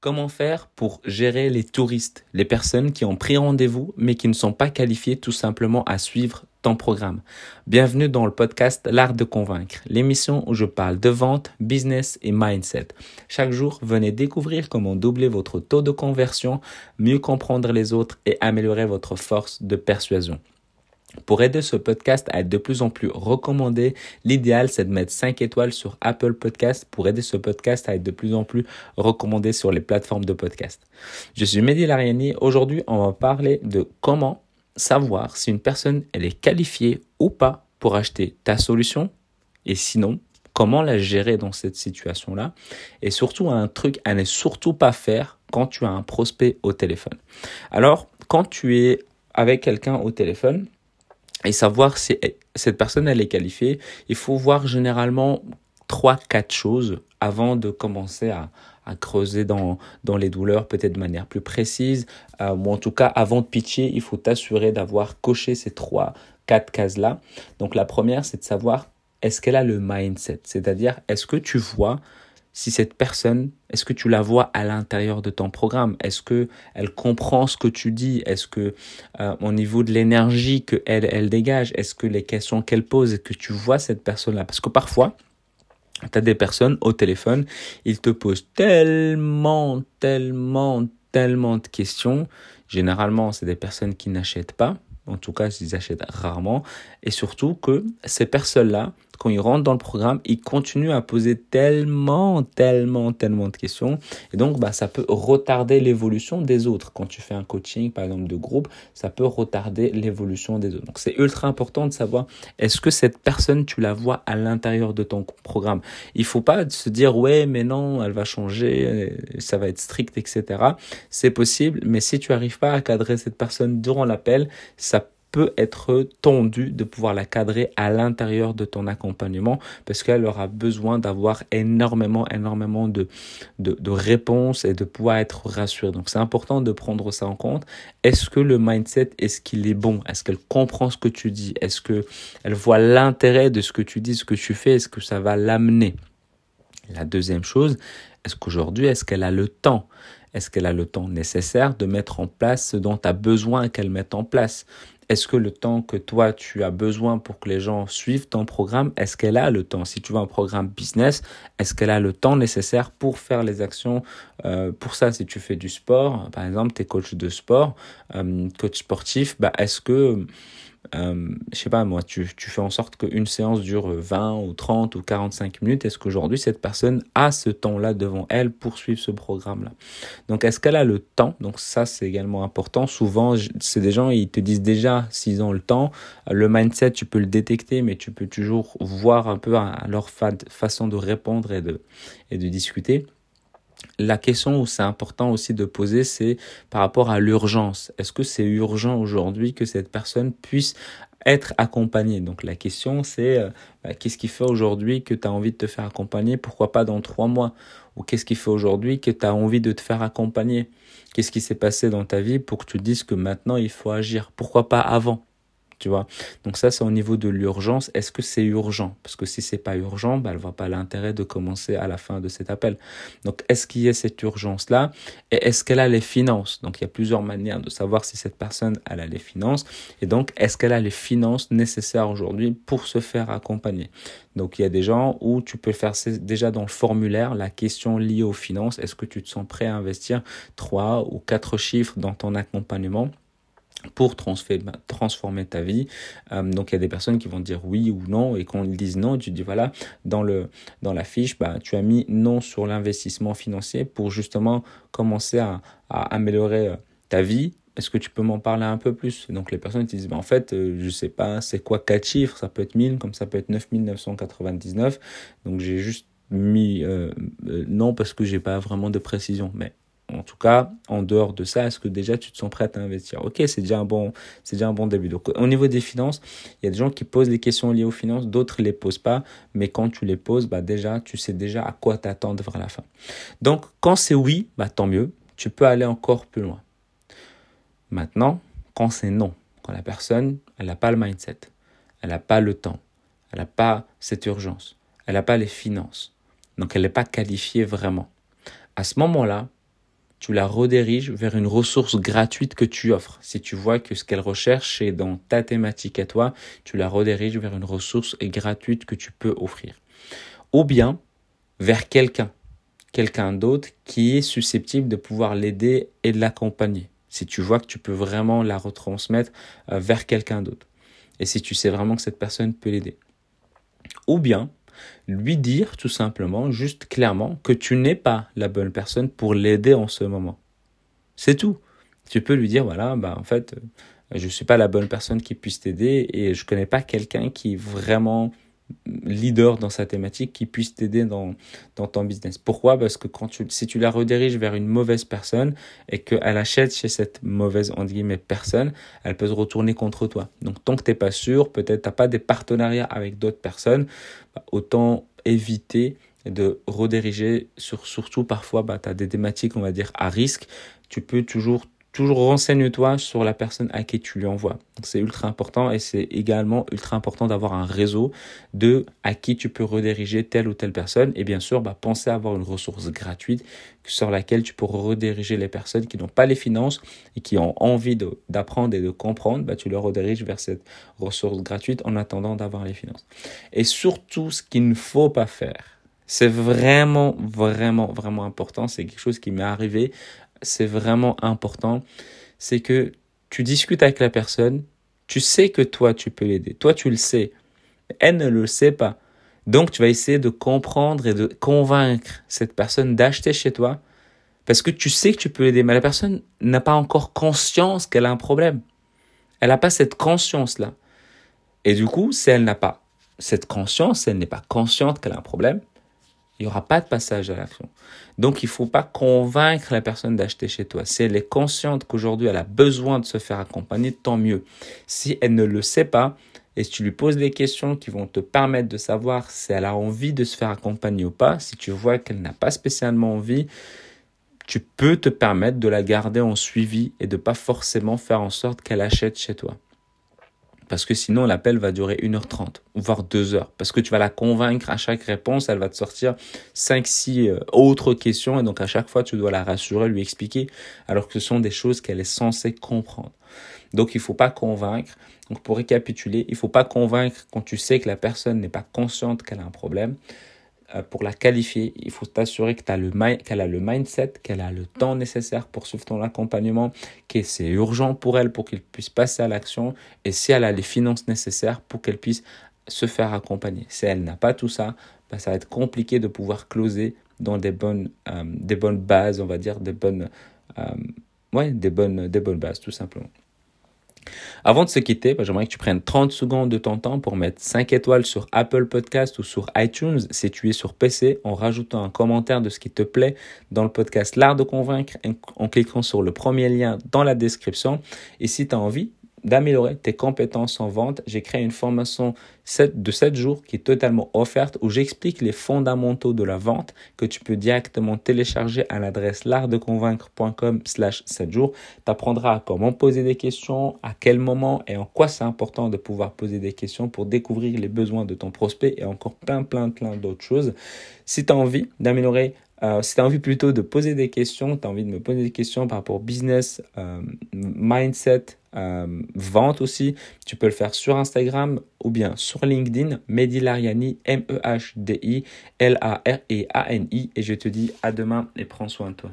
Comment faire pour gérer les touristes, les personnes qui ont pris rendez-vous mais qui ne sont pas qualifiées tout simplement à suivre ton programme Bienvenue dans le podcast L'art de convaincre, l'émission où je parle de vente, business et mindset. Chaque jour, venez découvrir comment doubler votre taux de conversion, mieux comprendre les autres et améliorer votre force de persuasion. Pour aider ce podcast à être de plus en plus recommandé, l'idéal c'est de mettre 5 étoiles sur Apple Podcast pour aider ce podcast à être de plus en plus recommandé sur les plateformes de podcast. Je suis Mehdi Lariani. Aujourd'hui, on va parler de comment savoir si une personne est qualifiée ou pas pour acheter ta solution et sinon comment la gérer dans cette situation-là et surtout un truc à ne surtout pas faire quand tu as un prospect au téléphone. Alors, quand tu es avec quelqu'un au téléphone, et savoir si cette personne elle est qualifiée, il faut voir généralement trois quatre choses avant de commencer à, creuser dans, dans les douleurs peut-être de manière plus précise euh, ou en tout cas avant de pitcher il faut t'assurer d'avoir coché ces trois quatre cases là donc la première c'est de savoir est-ce qu'elle a le mindset? C'est-à-dire est-ce que tu vois si cette personne, est-ce que tu la vois à l'intérieur de ton programme? Est-ce que elle comprend ce que tu dis? Est-ce que euh, au niveau de l'énergie que elle elle dégage, est-ce que les questions qu'elle pose, est-ce que tu vois cette personne-là? Parce que parfois, tu as des personnes au téléphone, ils te posent tellement, tellement, tellement de questions. Généralement, c'est des personnes qui n'achètent pas. En tout cas, ils achètent rarement. Et surtout que ces personnes-là, quand ils rentrent dans le programme, ils continuent à poser tellement, tellement, tellement de questions. Et donc, bah, ça peut retarder l'évolution des autres. Quand tu fais un coaching, par exemple, de groupe, ça peut retarder l'évolution des autres. Donc, c'est ultra important de savoir est-ce que cette personne, tu la vois à l'intérieur de ton programme? Il faut pas se dire, ouais, mais non, elle va changer, ça va être strict, etc. C'est possible, mais si tu arrives pas à cadrer cette personne durant l'appel, ça peut être tendu de pouvoir la cadrer à l'intérieur de ton accompagnement parce qu'elle aura besoin d'avoir énormément, énormément de, de, de, réponses et de pouvoir être rassurée. Donc c'est important de prendre ça en compte. Est-ce que le mindset, est-ce qu'il est bon? Est-ce qu'elle comprend ce que tu dis? Est-ce qu'elle voit l'intérêt de ce que tu dis, ce que tu fais? Est-ce que ça va l'amener? La deuxième chose, est-ce qu'aujourd'hui, est-ce qu'elle a le temps? Est-ce qu'elle a le temps nécessaire de mettre en place ce dont tu as besoin qu'elle mette en place? Est-ce que le temps que toi tu as besoin pour que les gens suivent ton programme, est-ce qu'elle a le temps? Si tu veux un programme business, est-ce qu'elle a le temps nécessaire pour faire les actions euh, Pour ça, si tu fais du sport, par exemple, tu es coach de sport, euh, coach sportif, bah, est-ce que euh, je sais pas moi, tu, tu fais en sorte qu'une séance dure 20 ou 30 ou 45 minutes. Est-ce qu'aujourd'hui cette personne a ce temps-là devant elle pour suivre ce programme-là? Donc est-ce qu'elle a le temps? Donc ça c'est également important. Souvent c'est des gens ils te disent déjà s'ils ont le temps. Le mindset tu peux le détecter, mais tu peux toujours voir un peu à leur façon de répondre et de et de discuter la question où c'est important aussi de poser, c'est par rapport à l'urgence. Est-ce que c'est urgent aujourd'hui que cette personne puisse être accompagnée? Donc la question c'est euh, bah, qu'est-ce qui fait aujourd'hui que tu as envie de te faire accompagner? Pourquoi pas dans trois mois? Ou qu'est-ce qui fait aujourd'hui que tu as envie de te faire accompagner? Qu'est-ce qui s'est passé dans ta vie pour que tu dises que maintenant il faut agir? Pourquoi pas avant? Tu vois. Donc ça, c'est au niveau de l'urgence. Est-ce que c'est urgent? Parce que si c'est pas urgent, bah, elle voit pas l'intérêt de commencer à la fin de cet appel. Donc, est-ce qu'il y a cette urgence-là? Et est-ce qu'elle a les finances? Donc, il y a plusieurs manières de savoir si cette personne a les finances. Et donc, est-ce qu'elle a les finances nécessaires aujourd'hui pour se faire accompagner? Donc, il y a des gens où tu peux faire déjà dans le formulaire la question liée aux finances. Est-ce que tu te sens prêt à investir trois ou quatre chiffres dans ton accompagnement? Pour transformer ta vie. Euh, donc il y a des personnes qui vont dire oui ou non et quand ils disent non, tu dis voilà, dans, le, dans la fiche, bah, tu as mis non sur l'investissement financier pour justement commencer à, améliorer euh, ta vie. Est-ce que tu peux m'en parler un peu plus? Donc les personnes disent bah, en fait, euh, je sais pas, c'est quoi quatre chiffres? Ça peut être 1000 comme ça peut être 9999. Donc j'ai juste mis non parce que j'ai pas vraiment de précision. Mais en tout cas, en dehors de ça, est-ce que déjà tu te sens prêt à investir? Ok, c'est déjà un bon, c'est déjà un bon début. Donc, au niveau des finances, il y a des gens qui posent des questions liées aux finances, d'autres les posent pas, mais quand tu les poses, bah déjà, tu sais déjà à quoi t'attendre vers la fin. Donc, quand c'est oui, bah tant mieux, tu peux aller encore plus loin. Maintenant, quand c'est non, quand la personne, elle n'a pas le mindset, elle n'a pas le temps, elle n'a pas cette urgence, elle n'a pas les finances, donc elle n'est pas qualifiée vraiment. À ce moment-là, tu la rediriges vers une ressource gratuite que tu offres. Si tu vois que ce qu'elle recherche est dans ta thématique à toi, tu la rediriges vers une ressource gratuite que tu peux offrir. Ou bien vers quelqu'un, quelqu'un d'autre qui est susceptible de pouvoir l'aider et de l'accompagner. Si tu vois que tu peux vraiment la retransmettre euh, vers quelqu'un d'autre. Et si tu sais vraiment que cette personne peut l'aider. Ou bien lui dire tout simplement, juste clairement, que tu n'es pas la bonne personne pour l'aider en ce moment. C'est tout. Tu peux lui dire, voilà, bah, en fait, euh, je ne suis pas la bonne personne qui puisse t'aider et je ne connais pas quelqu'un qui vraiment leader dans sa thématique qui puisse t'aider dans, dans ton business. Pourquoi? Parce que quand tu, si tu la rediriges vers une mauvaise personne et qu'elle achète chez cette mauvaise entre guillemets, personne, elle peut se retourner contre toi. Donc tant que tu n'es pas sûr, peut-être tu n'as pas des partenariats avec d'autres personnes, bah, autant éviter de rediriger sur, surtout parfois bah, tu as des thématiques on va dire à risque tu peux toujours toujours renseigne-toi sur la personne à qui tu lui envoies. C'est ultra important et c'est également ultra important d'avoir un réseau de à qui tu peux rediriger telle ou telle personne. Et bien sûr, bah, pensez à avoir une ressource gratuite sur laquelle tu peux rediriger les personnes qui n'ont pas les finances et qui ont envie d'apprendre et de comprendre. Bah, tu les rediriges vers cette ressource gratuite en attendant d'avoir les finances. Et surtout, ce qu'il ne faut pas faire, c'est vraiment, vraiment, vraiment important. C'est quelque chose qui m'est arrivé c'est vraiment important, c'est que tu discutes avec la personne, tu sais que toi, tu peux l'aider. Toi, tu le sais. Elle ne le sait pas. Donc, tu vas essayer de comprendre et de convaincre cette personne d'acheter chez toi parce que tu sais que tu peux l'aider. Mais la personne n'a pas encore conscience qu'elle a un problème. Elle n'a pas cette conscience-là. Et du coup, si elle n'a pas cette conscience, si elle n'est pas consciente qu'elle a un problème, il n'y aura pas de passage à l'action. Donc, il ne faut pas convaincre la personne d'acheter chez toi. Si elle est consciente qu'aujourd'hui, elle a besoin de se faire accompagner, tant mieux. Si elle ne le sait pas, et si tu lui poses des questions qui vont te permettre de savoir si elle a envie de se faire accompagner ou pas, si tu vois qu'elle n'a pas spécialement envie, tu peux te permettre de la garder en suivi et de pas forcément faire en sorte qu'elle achète chez toi. Parce que sinon, l'appel va durer 1h30, voire 2 heures. Parce que tu vas la convaincre à chaque réponse, elle va te sortir 5, 6 euh, autres questions. Et donc, à chaque fois, tu dois la rassurer, lui expliquer, alors que ce sont des choses qu'elle est censée comprendre. Donc, il faut pas convaincre. Donc, pour récapituler, il faut pas convaincre quand tu sais que la personne n'est pas consciente qu'elle a un problème. Euh, pour la qualifier, il faut t'assurer que qu'elle a le mindset, qu'elle a le temps nécessaire pour suivre ton accompagnement, que c'est urgent pour elle pour qu'elle puisse passer à l'action et si elle a les finances nécessaires pour qu'elle puisse se faire accompagner. Si elle n'a pas tout ça, bah, ça va être compliqué de pouvoir closer dans des bonnes, euh, des bonnes bases, on va dire, des bonnes, euh, ouais, des bonnes, des bonnes bases, tout simplement. Avant de se quitter, bah, j'aimerais que tu prennes 30 secondes de ton temps pour mettre 5 étoiles sur Apple Podcast ou sur iTunes si tu es sur PC en rajoutant un commentaire de ce qui te plaît dans le podcast L'Art de Convaincre en cliquant sur le premier lien dans la description. Et si tu as envie, d'améliorer tes compétences en vente, j'ai créé une formation de 7 jours qui est totalement offerte où j'explique les fondamentaux de la vente que tu peux directement télécharger à l'adresse l'artdeconvaincre.com slash 7 jours. Tu apprendras à comment poser des questions, à quel moment et en quoi c'est important de pouvoir poser des questions pour découvrir les besoins de ton prospect et encore plein, plein, plein d'autres choses. Si tu as envie d'améliorer euh, si tu as envie plutôt de poser des questions, tu as envie de me poser des questions par rapport au business, euh, mindset, euh, vente aussi, tu peux le faire sur Instagram ou bien sur LinkedIn, Mehdi Lariani, M-E-H-D-I, L-A-R-E-A-N-I. Et je te dis à demain et prends soin de toi.